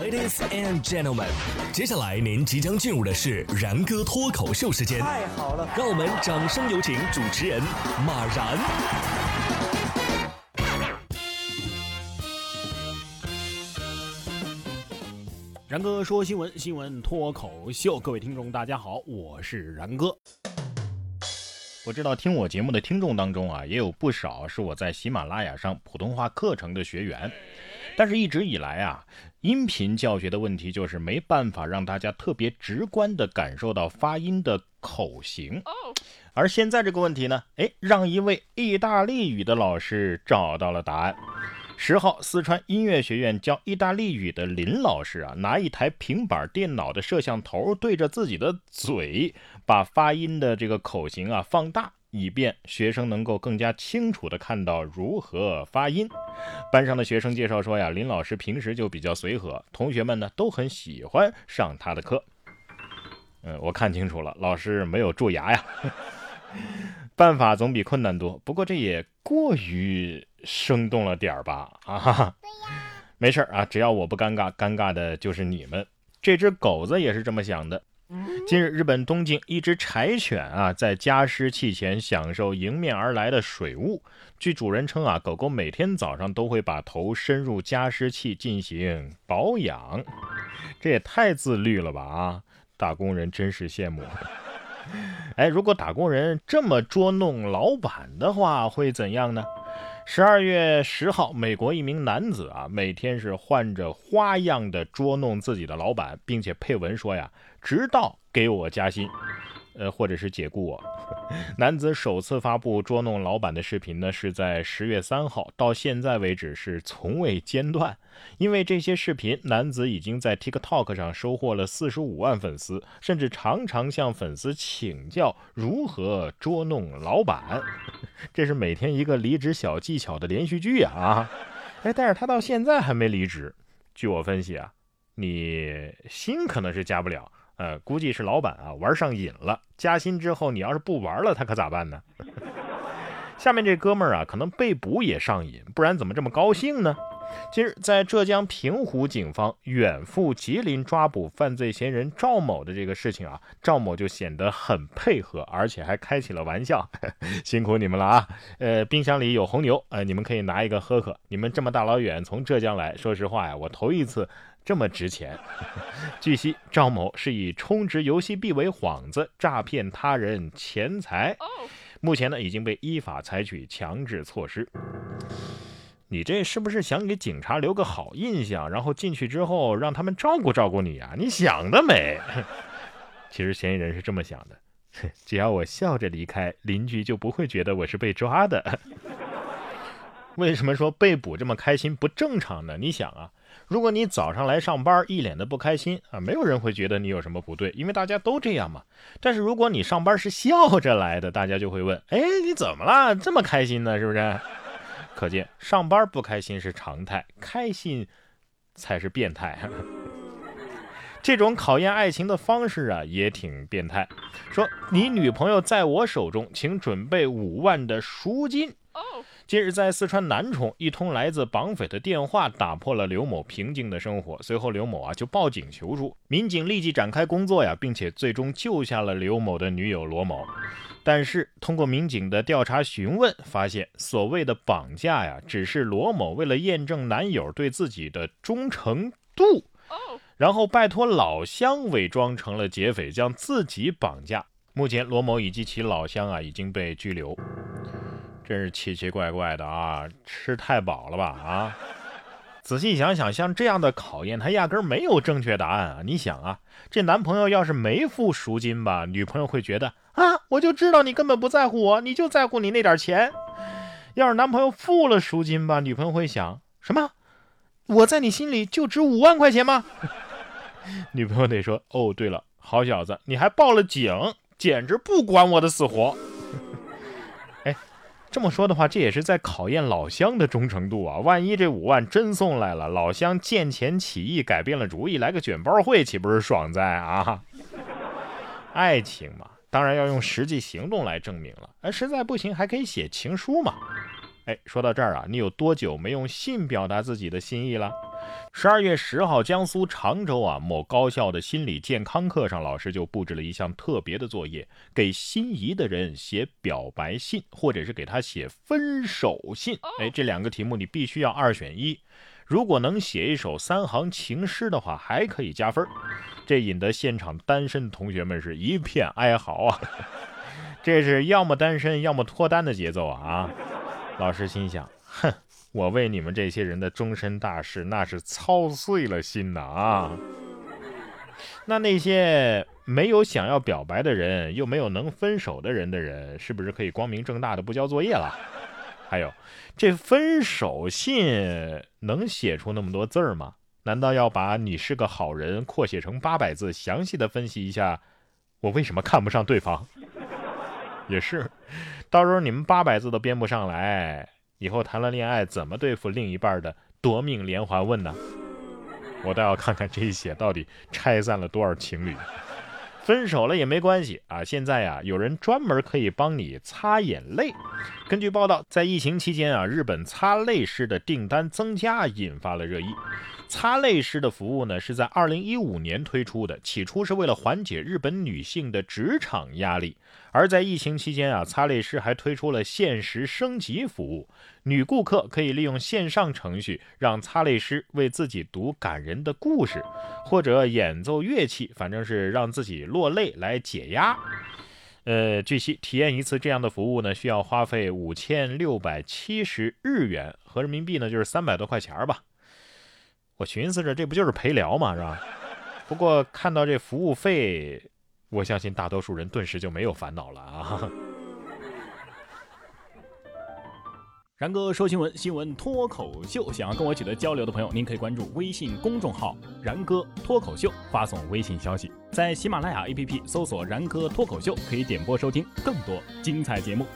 Ladies and gentlemen，接下来您即将进入的是然哥脱口秀时间。太好了，让我们掌声有请主持人马然。然哥说新闻，新闻脱口秀，各位听众大家好，我是然哥。我知道听我节目的听众当中啊，也有不少是我在喜马拉雅上普通话课程的学员。但是，一直以来啊，音频教学的问题就是没办法让大家特别直观地感受到发音的口型。而现在这个问题呢，哎，让一位意大利语的老师找到了答案。十号，四川音乐学院教意大利语的林老师啊，拿一台平板电脑的摄像头对着自己的嘴，把发音的这个口型啊放大。以便学生能够更加清楚地看到如何发音。班上的学生介绍说呀，林老师平时就比较随和，同学们呢都很喜欢上他的课。嗯，我看清楚了，老师没有蛀牙呀。办法总比困难多，不过这也过于生动了点儿吧？啊，哈哈，没事儿啊，只要我不尴尬，尴尬的就是你们。这只狗子也是这么想的。近日，日本东京一只柴犬啊，在加湿器前享受迎面而来的水雾。据主人称啊，狗狗每天早上都会把头伸入加湿器进行保养。这也太自律了吧啊！打工人真是羡慕。哎，如果打工人这么捉弄老板的话，会怎样呢？十二月十号，美国一名男子啊，每天是换着花样的捉弄自己的老板，并且配文说呀。直到给我加薪，呃，或者是解雇我。男子首次发布捉弄老板的视频呢，是在十月三号，到现在为止是从未间断。因为这些视频，男子已经在 TikTok 上收获了四十五万粉丝，甚至常常向粉丝请教如何捉弄老板。这是每天一个离职小技巧的连续剧啊！哎，但是他到现在还没离职。据我分析啊，你薪可能是加不了。呃，估计是老板啊玩上瘾了，加薪之后你要是不玩了，他可咋办呢？下面这哥们儿啊，可能被捕也上瘾，不然怎么这么高兴呢？近日，在浙江平湖，警方远赴吉林抓捕犯罪嫌疑人赵某的这个事情啊，赵某就显得很配合，而且还开起了玩笑，辛苦你们了啊！呃，冰箱里有红牛，呃，你们可以拿一个喝喝。你们这么大老远从浙江来，说实话呀，我头一次。这么值钱？据悉，赵某是以充值游戏币为幌子诈骗他人钱财，目前呢已经被依法采取强制措施。你这是不是想给警察留个好印象，然后进去之后让他们照顾照顾你啊？你想得美！其实嫌疑人是这么想的：只要我笑着离开，邻居就不会觉得我是被抓的。为什么说被捕这么开心不正常呢？你想啊。如果你早上来上班一脸的不开心啊，没有人会觉得你有什么不对，因为大家都这样嘛。但是如果你上班是笑着来的，大家就会问：哎，你怎么了？这么开心呢？是不是？可见上班不开心是常态，开心才是变态。这种考验爱情的方式啊，也挺变态。说你女朋友在我手中，请准备五万的赎金。近日，在四川南充，一通来自绑匪的电话打破了刘某平静的生活。随后，刘某啊就报警求助，民警立即展开工作呀，并且最终救下了刘某的女友罗某。但是，通过民警的调查询问，发现所谓的绑架呀，只是罗某为了验证男友对自己的忠诚度，然后拜托老乡伪装成了劫匪，将自己绑架。目前，罗某以及其老乡啊已经被拘留。真是奇奇怪怪的啊！吃太饱了吧啊！仔细想想，像这样的考验，他压根儿没有正确答案啊！你想啊，这男朋友要是没付赎金吧，女朋友会觉得啊，我就知道你根本不在乎我，你就在乎你那点钱。要是男朋友付了赎金吧，女朋友会想什么？我在你心里就值五万块钱吗？女朋友得说哦，对了，好小子，你还报了警，简直不管我的死活。这么说的话，这也是在考验老乡的忠诚度啊！万一这五万真送来了，老乡见钱起意，改变了主意，来个卷包会，岂不是爽哉啊？爱情嘛，当然要用实际行动来证明了。哎，实在不行，还可以写情书嘛。哎，说到这儿啊，你有多久没用信表达自己的心意了？十二月十号，江苏常州啊某高校的心理健康课上，老师就布置了一项特别的作业，给心仪的人写表白信，或者是给他写分手信。哎，这两个题目你必须要二选一。如果能写一首三行情诗的话，还可以加分。这引得现场单身同学们是一片哀嚎啊！这是要么单身，要么脱单的节奏啊！啊，老师心想，哼。我为你们这些人的终身大事，那是操碎了心呐啊！那那些没有想要表白的人，又没有能分手的人的人，是不是可以光明正大的不交作业了？还有，这分手信能写出那么多字儿吗？难道要把你是个好人扩写成八百字，详细的分析一下我为什么看不上对方？也是，到时候你们八百字都编不上来。以后谈了恋爱，怎么对付另一半的夺命连环问呢？我倒要看看这一写到底拆散了多少情侣。分手了也没关系啊！现在啊，有人专门可以帮你擦眼泪。根据报道，在疫情期间啊，日本擦泪师的订单增加，引发了热议。擦泪师的服务呢，是在二零一五年推出的，起初是为了缓解日本女性的职场压力。而在疫情期间啊，擦泪师还推出了限时升级服务，女顾客可以利用线上程序让擦泪师为自己读感人的故事，或者演奏乐器，反正是让自己落泪来解压。呃，据悉，体验一次这样的服务呢，需要花费五千六百七十日元，合人民币呢就是三百多块钱吧。我寻思着，这不就是陪聊嘛，是吧？不过看到这服务费。我相信大多数人顿时就没有烦恼了啊！然哥说新闻，新闻脱口秀，想要跟我取得交流的朋友，您可以关注微信公众号“然哥脱口秀”，发送微信消息，在喜马拉雅 APP 搜索“然哥脱口秀”，可以点播收听更多精彩节目。